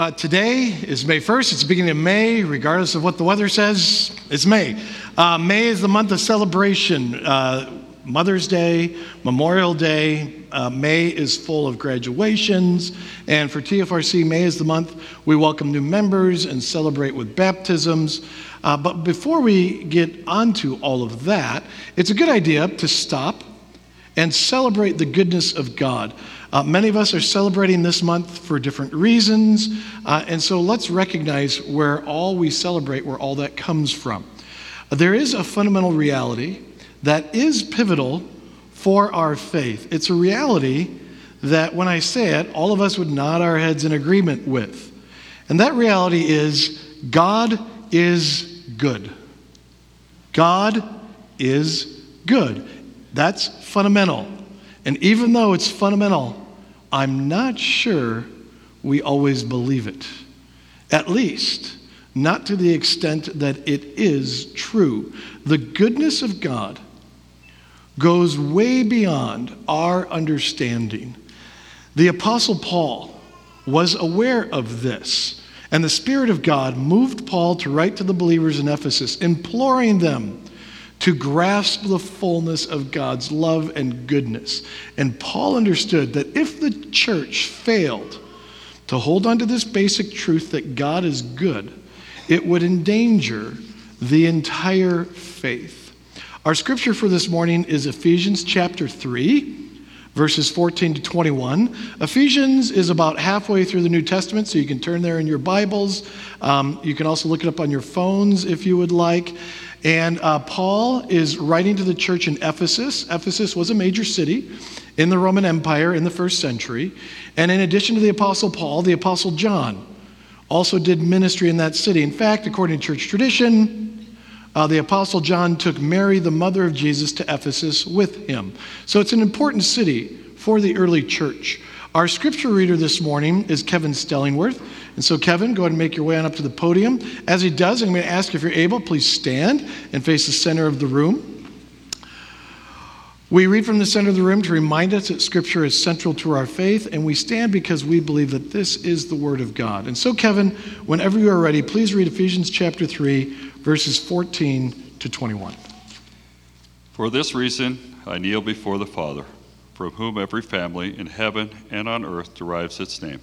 Uh, today is May 1st. It's the beginning of May, regardless of what the weather says. It's May. Uh, May is the month of celebration. Uh, Mother's Day, Memorial Day. Uh, May is full of graduations. And for TFRC, May is the month we welcome new members and celebrate with baptisms. Uh, but before we get onto all of that, it's a good idea to stop and celebrate the goodness of God. Uh, many of us are celebrating this month for different reasons, uh, and so let's recognize where all we celebrate, where all that comes from. There is a fundamental reality that is pivotal for our faith. It's a reality that, when I say it, all of us would nod our heads in agreement with. And that reality is God is good. God is good. That's fundamental. And even though it's fundamental, I'm not sure we always believe it. At least, not to the extent that it is true. The goodness of God goes way beyond our understanding. The Apostle Paul was aware of this, and the Spirit of God moved Paul to write to the believers in Ephesus, imploring them to grasp the fullness of God's love and goodness. And Paul understood that if the church failed to hold on to this basic truth that God is good, it would endanger the entire faith. Our scripture for this morning is Ephesians chapter 3 verses 14 to 21. Ephesians is about halfway through the New Testament, so you can turn there in your Bibles. Um, you can also look it up on your phones if you would like. And uh, Paul is writing to the church in Ephesus. Ephesus was a major city in the Roman Empire in the first century. And in addition to the Apostle Paul, the Apostle John also did ministry in that city. In fact, according to church tradition, uh, the Apostle John took Mary, the mother of Jesus, to Ephesus with him. So it's an important city for the early church. Our scripture reader this morning is Kevin Stellingworth. And so, Kevin, go ahead and make your way on up to the podium. As he does, I'm going to ask if you're able, please stand and face the center of the room. We read from the center of the room to remind us that Scripture is central to our faith, and we stand because we believe that this is the Word of God. And so, Kevin, whenever you are ready, please read Ephesians chapter 3, verses 14 to 21. For this reason, I kneel before the Father from whom every family in heaven and on earth derives its name.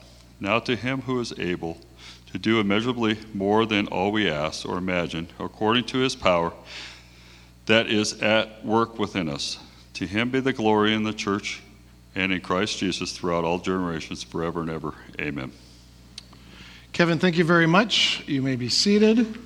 Now to him who is able to do immeasurably more than all we ask or imagine, according to his power that is at work within us. To him be the glory in the church and in Christ Jesus throughout all generations, forever and ever. Amen. Kevin, thank you very much. You may be seated.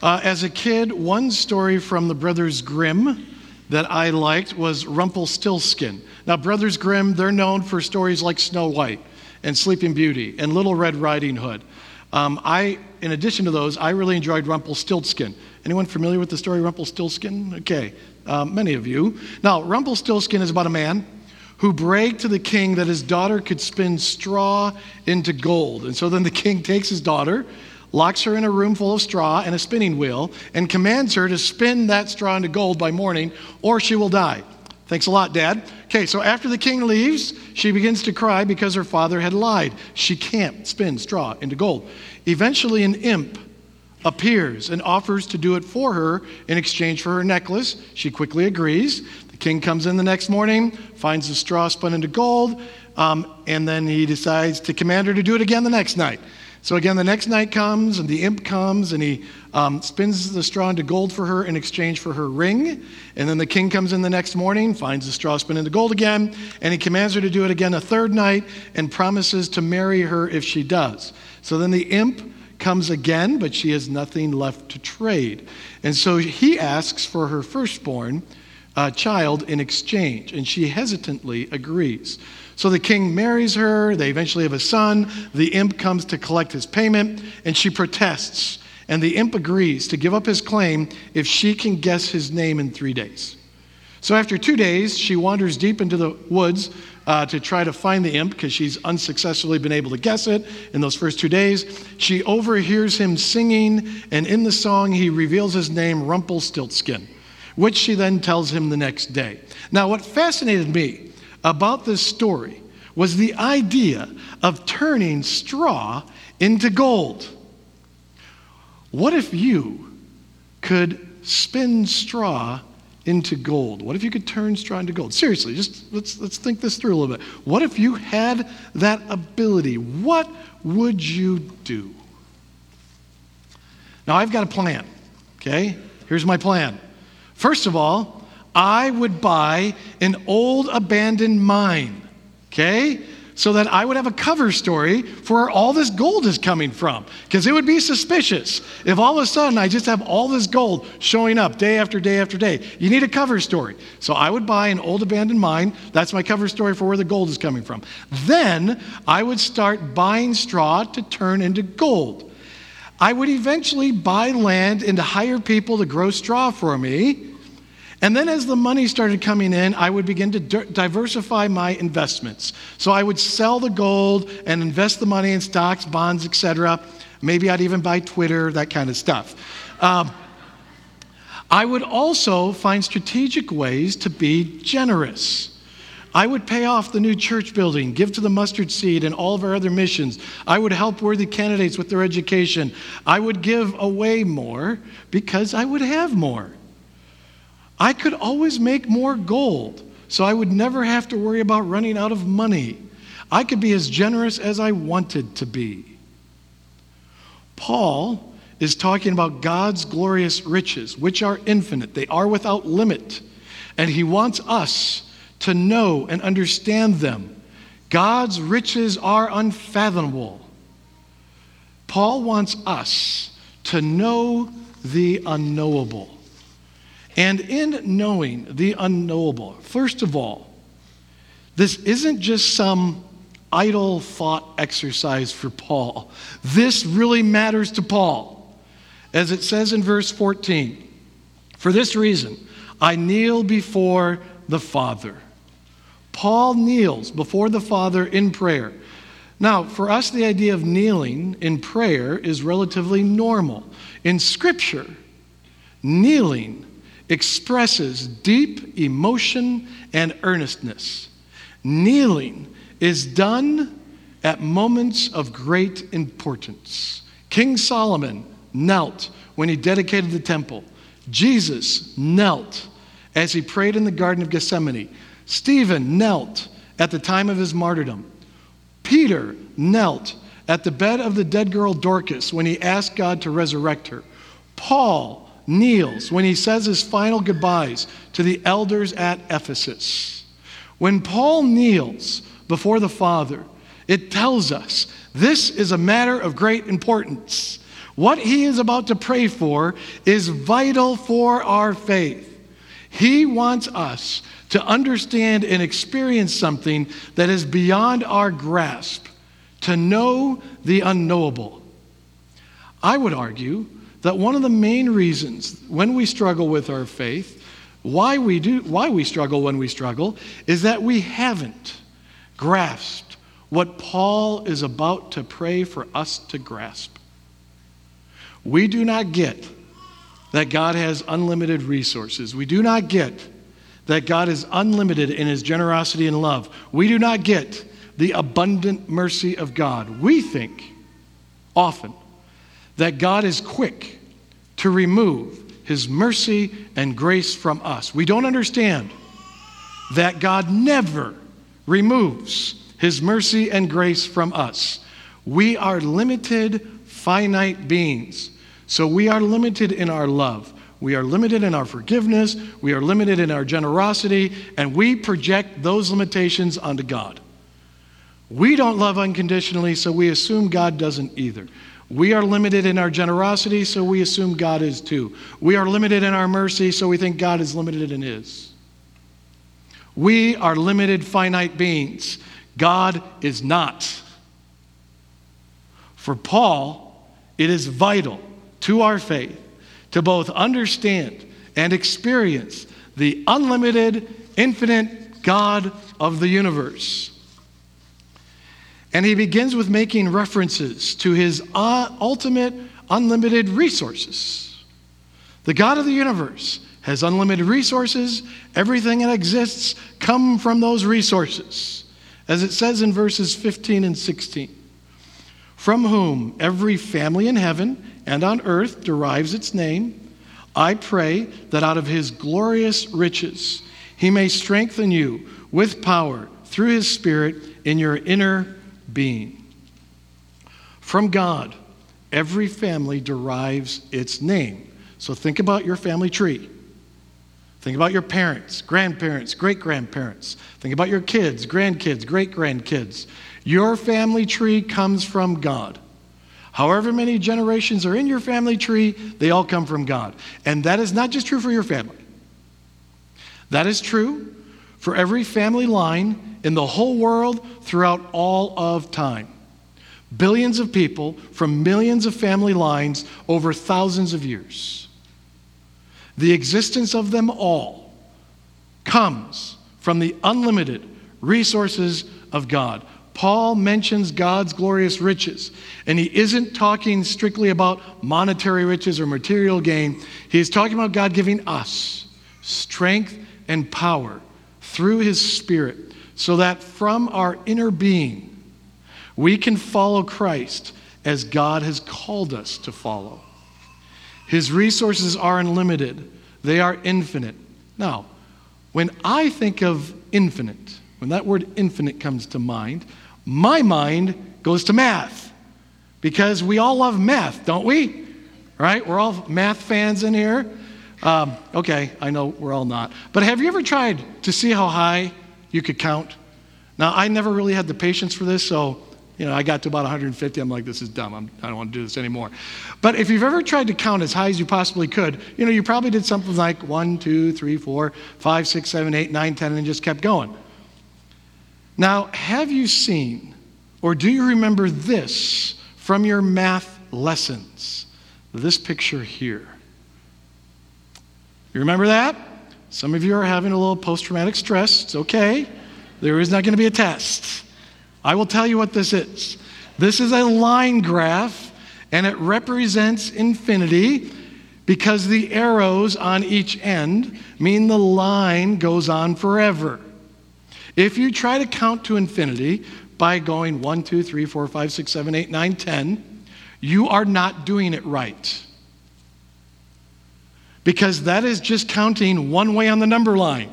Uh, as a kid, one story from the Brothers Grimm that I liked was Rumpelstiltskin. Now, Brothers Grimm, they're known for stories like Snow White and Sleeping Beauty and Little Red Riding Hood. Um, I, in addition to those, I really enjoyed Rumpelstiltskin. Anyone familiar with the story Rumpelstiltskin? Okay, um, many of you. Now, Rumpelstiltskin is about a man who bragged to the king that his daughter could spin straw into gold. And so then the king takes his daughter locks her in a room full of straw and a spinning wheel, and commands her to spin that straw into gold by morning, or she will die. Thanks a lot, Dad. Okay, so after the king leaves, she begins to cry because her father had lied. She can't spin straw into gold. Eventually, an imp appears and offers to do it for her in exchange for her necklace. She quickly agrees. The king comes in the next morning, finds the straw spun into gold, um, and then he decides to command her to do it again the next night. So again, the next night comes, and the imp comes, and he um, spins the straw into gold for her in exchange for her ring. And then the king comes in the next morning, finds the straw spun into gold again, and he commands her to do it again a third night and promises to marry her if she does. So then the imp comes again, but she has nothing left to trade. And so he asks for her firstborn uh, child in exchange, and she hesitantly agrees. So the king marries her, they eventually have a son. The imp comes to collect his payment, and she protests. And the imp agrees to give up his claim if she can guess his name in three days. So after two days, she wanders deep into the woods uh, to try to find the imp because she's unsuccessfully been able to guess it in those first two days. She overhears him singing, and in the song, he reveals his name, Rumpelstiltskin, which she then tells him the next day. Now, what fascinated me about this story was the idea of turning straw into gold. What if you could spin straw into gold? What if you could turn straw into gold? Seriously, just let's, let's think this through a little bit. What if you had that ability? What would you do? Now, I've got a plan, okay? Here's my plan. First of all, I would buy an old abandoned mine, okay? so that I would have a cover story for where all this gold is coming from. Because it would be suspicious if all of a sudden I just have all this gold showing up day after day after day. You need a cover story. So I would buy an old abandoned mine. That's my cover story for where the gold is coming from. Then I would start buying straw to turn into gold. I would eventually buy land and hire people to grow straw for me. And then, as the money started coming in, I would begin to diversify my investments. So I would sell the gold and invest the money in stocks, bonds, etc. Maybe I'd even buy Twitter, that kind of stuff. Um, I would also find strategic ways to be generous. I would pay off the new church building, give to the mustard seed and all of our other missions. I would help worthy candidates with their education. I would give away more because I would have more. I could always make more gold, so I would never have to worry about running out of money. I could be as generous as I wanted to be. Paul is talking about God's glorious riches, which are infinite, they are without limit, and he wants us to know and understand them. God's riches are unfathomable. Paul wants us to know the unknowable. And in knowing the unknowable, first of all, this isn't just some idle thought exercise for Paul. This really matters to Paul. As it says in verse 14, for this reason, I kneel before the Father. Paul kneels before the Father in prayer. Now, for us, the idea of kneeling in prayer is relatively normal. In Scripture, kneeling expresses deep emotion and earnestness. Kneeling is done at moments of great importance. King Solomon knelt when he dedicated the temple. Jesus knelt as he prayed in the Garden of Gethsemane. Stephen knelt at the time of his martyrdom. Peter knelt at the bed of the dead girl Dorcas when he asked God to resurrect her. Paul kneels when he says his final goodbyes to the elders at Ephesus. When Paul kneels before the Father, it tells us this is a matter of great importance. What he is about to pray for is vital for our faith. He wants us to understand and experience something that is beyond our grasp, to know the unknowable. I would argue that one of the main reasons when we struggle with our faith, why we do why we struggle when we struggle is that we haven't grasped what Paul is about to pray for us to grasp. We do not get that God has unlimited resources. We do not get that God is unlimited in his generosity and love. We do not get the abundant mercy of God. We think often that God is quick to remove his mercy and grace from us. We don't understand that God never removes his mercy and grace from us. We are limited, finite beings. So we are limited in our love. We are limited in our forgiveness. We are limited in our generosity. And we project those limitations onto God. We don't love unconditionally, so we assume God doesn't either. We are limited in our generosity, so we assume God is too. We are limited in our mercy, so we think God is limited in His. We are limited, finite beings. God is not. For Paul, it is vital to our faith to both understand and experience the unlimited, infinite God of the universe. And he begins with making references to his uh, ultimate, unlimited resources. The God of the universe has unlimited resources. Everything that exists come from those resources. As it says in verses 15 and 16. From whom every family in heaven and on earth derives its name, I pray that out of his glorious riches he may strengthen you with power through his Spirit in your inner being. From God, every family derives its name. So think about your family tree. Think about your parents, grandparents, great grandparents. Think about your kids, grandkids, great grandkids. Your family tree comes from God. However many generations are in your family tree, they all come from God. And that is not just true for your family, that is true for every family line in the whole world throughout all of time. Billions of people from millions of family lines over thousands of years. The existence of them all comes from the unlimited resources of God. Paul mentions God's glorious riches, and he isn't talking strictly about monetary riches or material gain. He is talking about God giving us strength and power through his Spirit so that from our inner being, we can follow Christ as God has called us to follow. His resources are unlimited, they are infinite. Now, when I think of infinite, when that word infinite comes to mind, my mind goes to math because we all love math, don't we? Right? We're all math fans in here. Um, okay, I know we're all not. But have you ever tried to see how high you could count? Now, I never really had the patience for this, so you know, I got to about 150. I'm like, this is dumb. I'm, I do not want to do this anymore. But if you've ever tried to count as high as you possibly could, you know, you probably did something like one, two, three, four, five, six, seven, eight, nine, ten, and just kept going. Now, have you seen or do you remember this from your math lessons? This picture here. You remember that? Some of you are having a little post traumatic stress. It's okay. There is not going to be a test. I will tell you what this is. This is a line graph, and it represents infinity because the arrows on each end mean the line goes on forever. If you try to count to infinity by going 1, 2, 3, 4, 5, 6, 7, 8, 9, 10, you are not doing it right because that is just counting one way on the number line.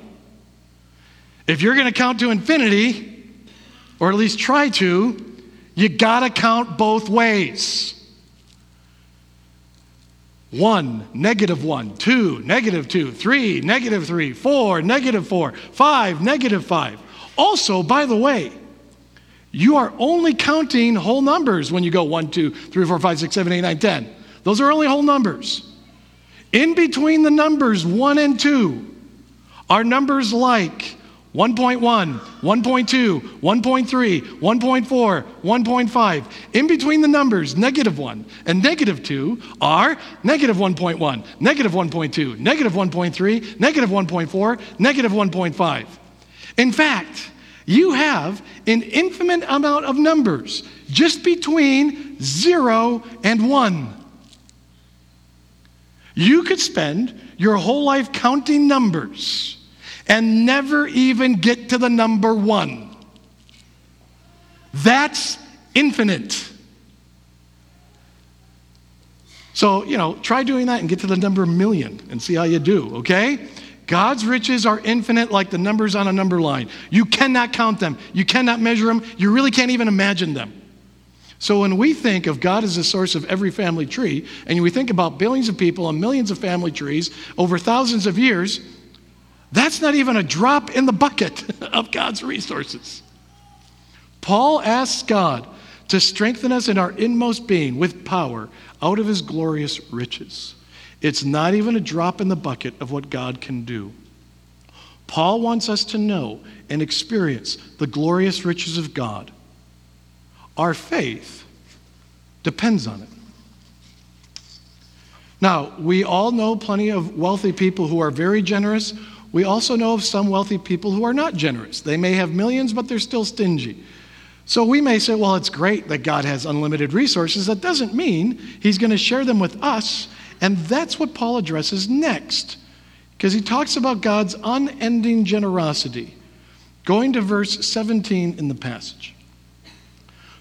If you're going to count to infinity, or at least try to, you got to count both ways. One, negative one, two, negative two, three, negative three, four, negative four, five, negative five. Also, by the way, you are only counting whole numbers when you go one, two, three, four, five, six, seven, eight, nine, ten. Those are only whole numbers. In between the numbers 1 and 2 are numbers like 1.1, 1.2, 1.3, 1.4, 1.5. In between the numbers negative 1 and negative 2 are negative 1.1, negative 1.2, negative 1.3, negative 1.4, negative 1.5. In fact, you have an infinite amount of numbers just between 0 and 1. You could spend your whole life counting numbers and never even get to the number one. That's infinite. So, you know, try doing that and get to the number million and see how you do, okay? God's riches are infinite like the numbers on a number line. You cannot count them, you cannot measure them, you really can't even imagine them. So when we think of God as the source of every family tree, and we think about billions of people and millions of family trees over thousands of years, that's not even a drop in the bucket of God's resources. Paul asks God to strengthen us in our inmost being with power out of his glorious riches. It's not even a drop in the bucket of what God can do. Paul wants us to know and experience the glorious riches of God. Our faith depends on it. Now, we all know plenty of wealthy people who are very generous. We also know of some wealthy people who are not generous. They may have millions, but they're still stingy. So we may say, well, it's great that God has unlimited resources. That doesn't mean He's going to share them with us. And that's what Paul addresses next, because he talks about God's unending generosity. Going to verse 17 in the passage.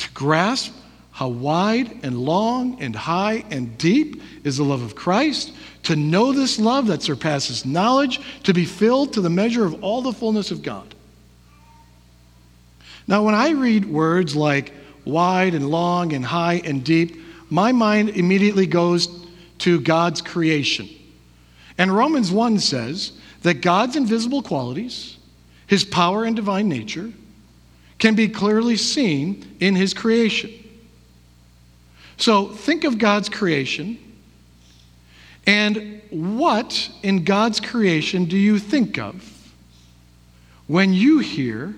to grasp how wide and long and high and deep is the love of Christ, to know this love that surpasses knowledge, to be filled to the measure of all the fullness of God. Now, when I read words like wide and long and high and deep, my mind immediately goes to God's creation. And Romans 1 says that God's invisible qualities, his power and divine nature, can be clearly seen in his creation. So think of God's creation, and what in God's creation do you think of when you hear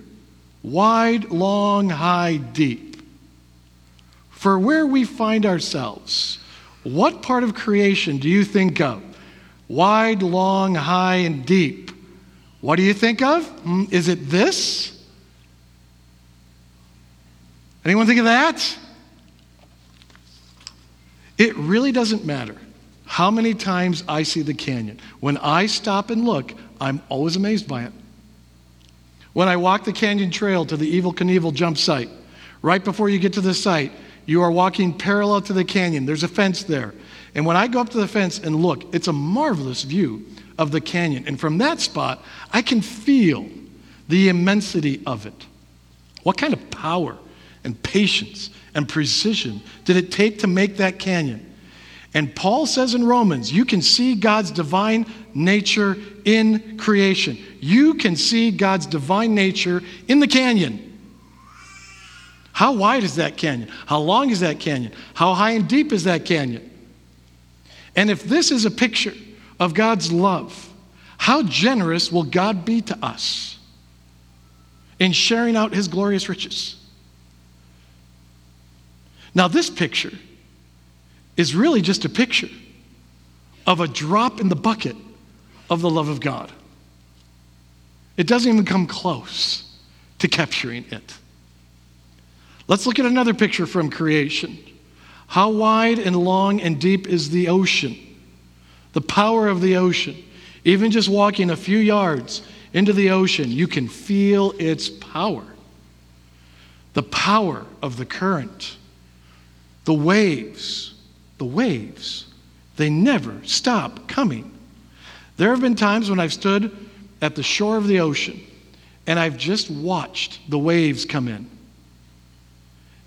wide, long, high, deep. For where we find ourselves, what part of creation do you think of? Wide, long, high, and deep. What do you think of? Hmm, is it this? Anyone think of that? It really doesn't matter how many times I see the canyon. When I stop and look, I'm always amazed by it. When I walk the canyon trail to the Evel Knievel jump site, right before you get to the site, you are walking parallel to the canyon. There's a fence there. And when I go up to the fence and look, it's a marvelous view of the canyon. And from that spot, I can feel the immensity of it. What kind of power and patience and precision did it take to make that canyon? And Paul says in Romans, you can see God's divine nature in creation. You can see God's divine nature in the canyon. How wide is that canyon? How long is that canyon? How high and deep is that canyon? And if this is a picture of God's love, how generous will God be to us in sharing out his glorious riches? Now, this picture is really just a picture of a drop in the bucket of the love of God. It doesn't even come close to capturing it. Let's look at another picture from creation. How wide and long and deep is the ocean? The power of the ocean. Even just walking a few yards into the ocean, you can feel its power. The power of the current, the waves, the waves, they never stop coming. There have been times when I've stood at the shore of the ocean and I've just watched the waves come in.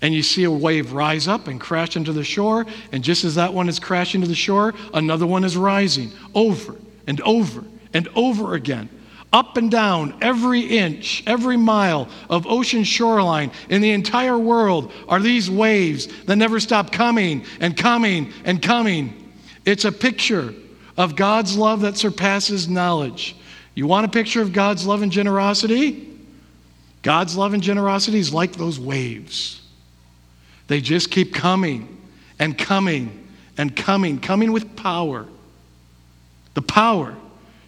And you see a wave rise up and crash into the shore, and just as that one is crashing to the shore, another one is rising over and over and over again. Up and down, every inch, every mile of ocean shoreline in the entire world are these waves that never stop coming and coming and coming. It's a picture of God's love that surpasses knowledge. You want a picture of God's love and generosity? God's love and generosity is like those waves. They just keep coming and coming and coming, coming with power. The power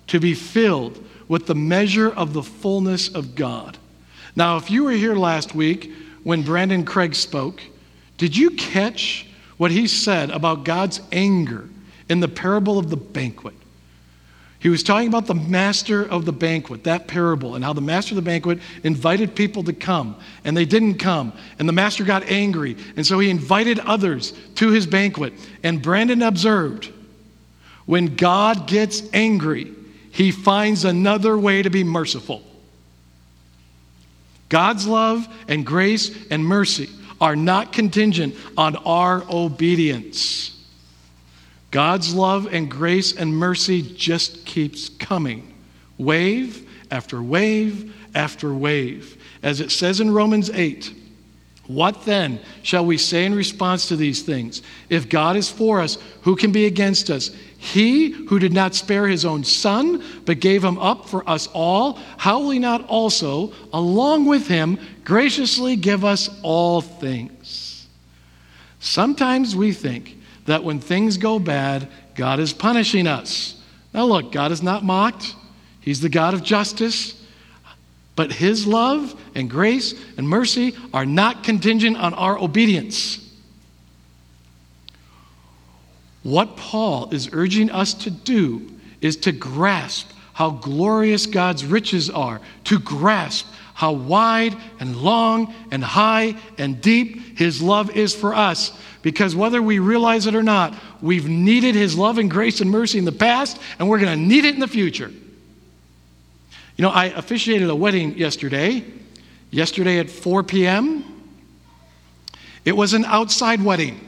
to be filled with the measure of the fullness of God. Now, if you were here last week when Brandon Craig spoke, did you catch what he said about God's anger in the parable of the banquet? He was talking about the master of the banquet, that parable, and how the master of the banquet invited people to come, and they didn't come. And the master got angry, and so he invited others to his banquet. And Brandon observed when God gets angry, he finds another way to be merciful. God's love and grace and mercy are not contingent on our obedience. God's love and grace and mercy just keeps coming, wave after wave after wave. As it says in Romans 8, what then shall we say in response to these things? If God is for us, who can be against us? He who did not spare his own son, but gave him up for us all, how will he not also, along with him, graciously give us all things? Sometimes we think that when things go bad, God is punishing us. Now, look, God is not mocked, He's the God of justice. But His love and grace and mercy are not contingent on our obedience. What Paul is urging us to do is to grasp how glorious God's riches are, to grasp how wide and long and high and deep His love is for us. Because whether we realize it or not, we've needed His love and grace and mercy in the past, and we're going to need it in the future. You know, I officiated a wedding yesterday, yesterday at 4 p.m. It was an outside wedding.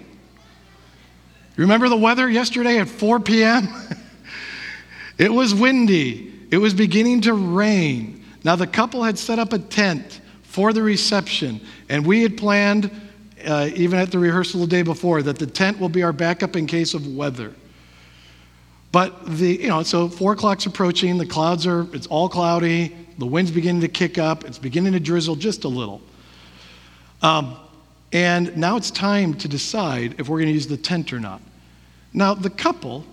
Remember the weather yesterday at 4 p.m.? it was windy, it was beginning to rain. Now, the couple had set up a tent for the reception, and we had planned, uh, even at the rehearsal the day before, that the tent will be our backup in case of weather. But the, you know, so four o'clock's approaching, the clouds are, it's all cloudy, the wind's beginning to kick up, it's beginning to drizzle just a little. Um, and now it's time to decide if we're going to use the tent or not. Now, the couple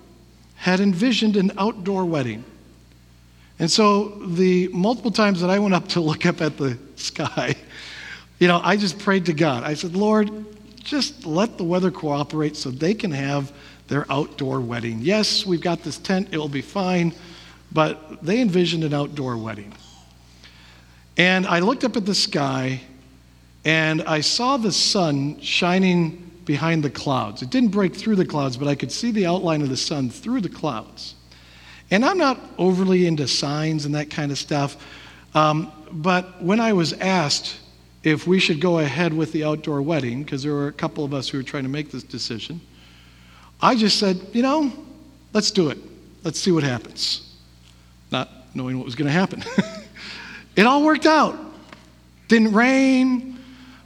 had envisioned an outdoor wedding. And so the multiple times that I went up to look up at the sky, you know, I just prayed to God. I said, Lord, just let the weather cooperate so they can have their outdoor wedding. Yes, we've got this tent, it will be fine, but they envisioned an outdoor wedding. And I looked up at the sky and I saw the sun shining behind the clouds. It didn't break through the clouds, but I could see the outline of the sun through the clouds. And I'm not overly into signs and that kind of stuff, um, but when I was asked if we should go ahead with the outdoor wedding, because there were a couple of us who were trying to make this decision, I just said, you know, let's do it. Let's see what happens. Not knowing what was going to happen. it all worked out. Didn't rain.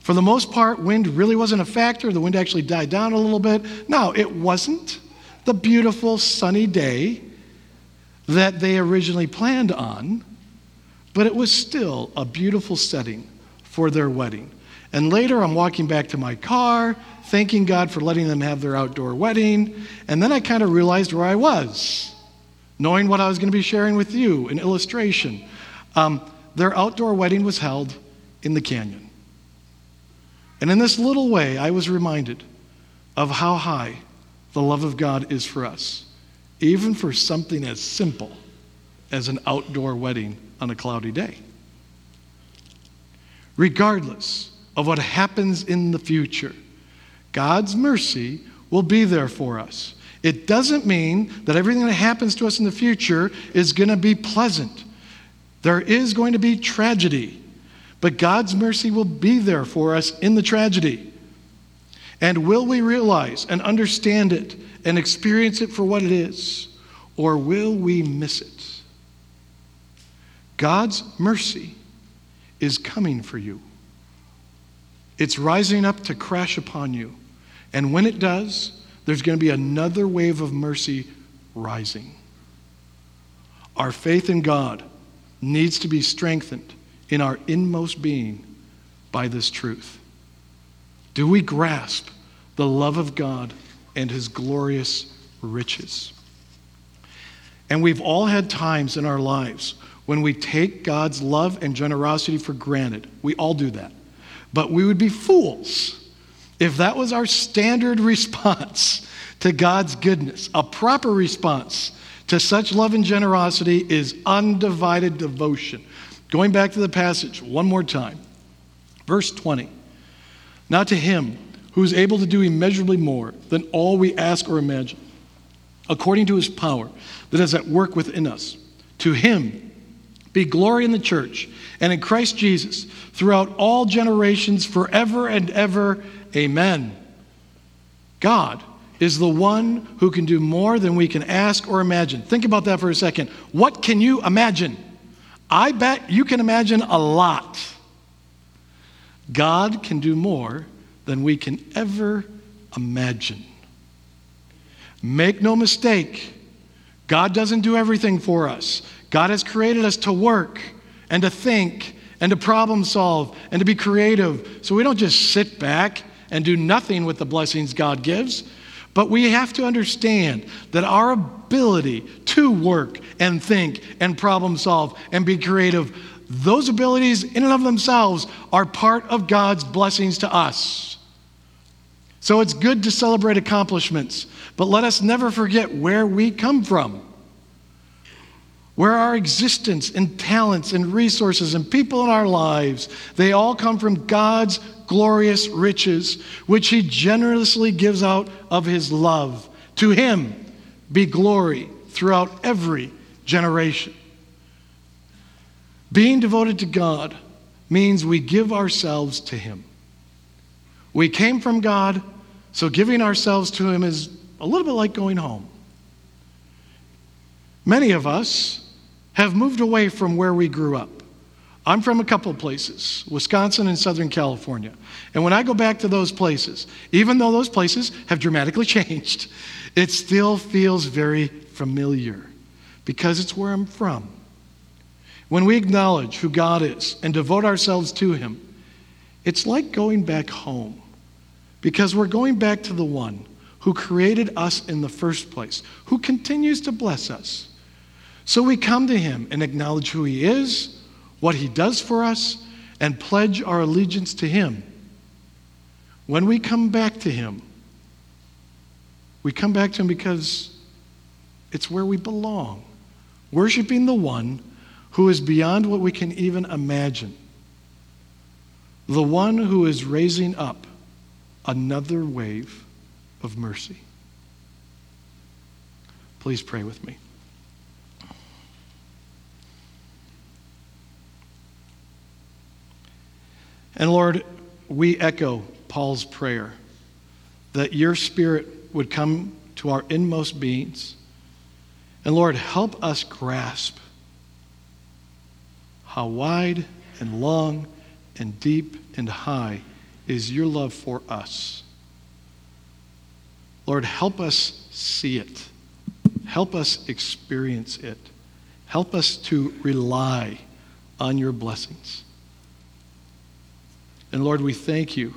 For the most part, wind really wasn't a factor. The wind actually died down a little bit. No, it wasn't the beautiful sunny day that they originally planned on, but it was still a beautiful setting for their wedding. And later, I'm walking back to my car, thanking God for letting them have their outdoor wedding. And then I kind of realized where I was, knowing what I was going to be sharing with you an illustration. Um, their outdoor wedding was held in the canyon. And in this little way, I was reminded of how high the love of God is for us, even for something as simple as an outdoor wedding on a cloudy day. Regardless of what happens in the future, God's mercy will be there for us. It doesn't mean that everything that happens to us in the future is going to be pleasant. There is going to be tragedy, but God's mercy will be there for us in the tragedy. And will we realize and understand it and experience it for what it is, or will we miss it? God's mercy is coming for you. It's rising up to crash upon you. And when it does, there's going to be another wave of mercy rising. Our faith in God needs to be strengthened in our inmost being by this truth. Do we grasp the love of God and his glorious riches? And we've all had times in our lives when we take God's love and generosity for granted. We all do that. But we would be fools if that was our standard response to God's goodness, a proper response to such love and generosity is undivided devotion. Going back to the passage one more time. Verse 20. Now to him who is able to do immeasurably more than all we ask or imagine, according to his power that is at work within us. To him be glory in the church and in Christ Jesus throughout all generations, forever and ever. Amen. God is the one who can do more than we can ask or imagine. Think about that for a second. What can you imagine? I bet you can imagine a lot. God can do more than we can ever imagine. Make no mistake, God doesn't do everything for us. God has created us to work and to think and to problem solve and to be creative. So we don't just sit back and do nothing with the blessings God gives. But we have to understand that our ability to work and think and problem solve and be creative, those abilities in and of themselves are part of God's blessings to us. So it's good to celebrate accomplishments, but let us never forget where we come from. Where our existence and talents and resources and people in our lives, they all come from God's glorious riches, which He generously gives out of His love. To Him be glory throughout every generation. Being devoted to God means we give ourselves to Him. We came from God, so giving ourselves to Him is a little bit like going home. Many of us have moved away from where we grew up. I'm from a couple of places, Wisconsin and Southern California. And when I go back to those places, even though those places have dramatically changed, it still feels very familiar because it's where I'm from. When we acknowledge who God is and devote ourselves to Him, it's like going back home because we're going back to the one who created us in the first place, who continues to bless us. So we come to Him and acknowledge who He is, what He does for us, and pledge our allegiance to Him. When we come back to Him, we come back to Him because it's where we belong, worshiping the one who is beyond what we can even imagine, the one who is raising up another wave of mercy. Please pray with me. And Lord, we echo Paul's prayer that your spirit would come to our inmost beings. And Lord, help us grasp how wide and long and deep and high is your love for us. Lord, help us see it. Help us experience it. Help us to rely on your blessings. And Lord, we thank you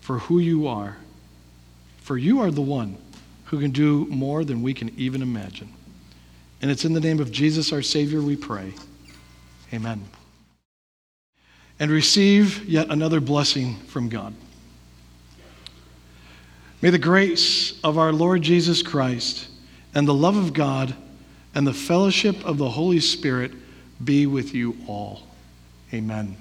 for who you are, for you are the one who can do more than we can even imagine. And it's in the name of Jesus, our Savior, we pray. Amen. And receive yet another blessing from God. May the grace of our Lord Jesus Christ and the love of God and the fellowship of the Holy Spirit be with you all. Amen.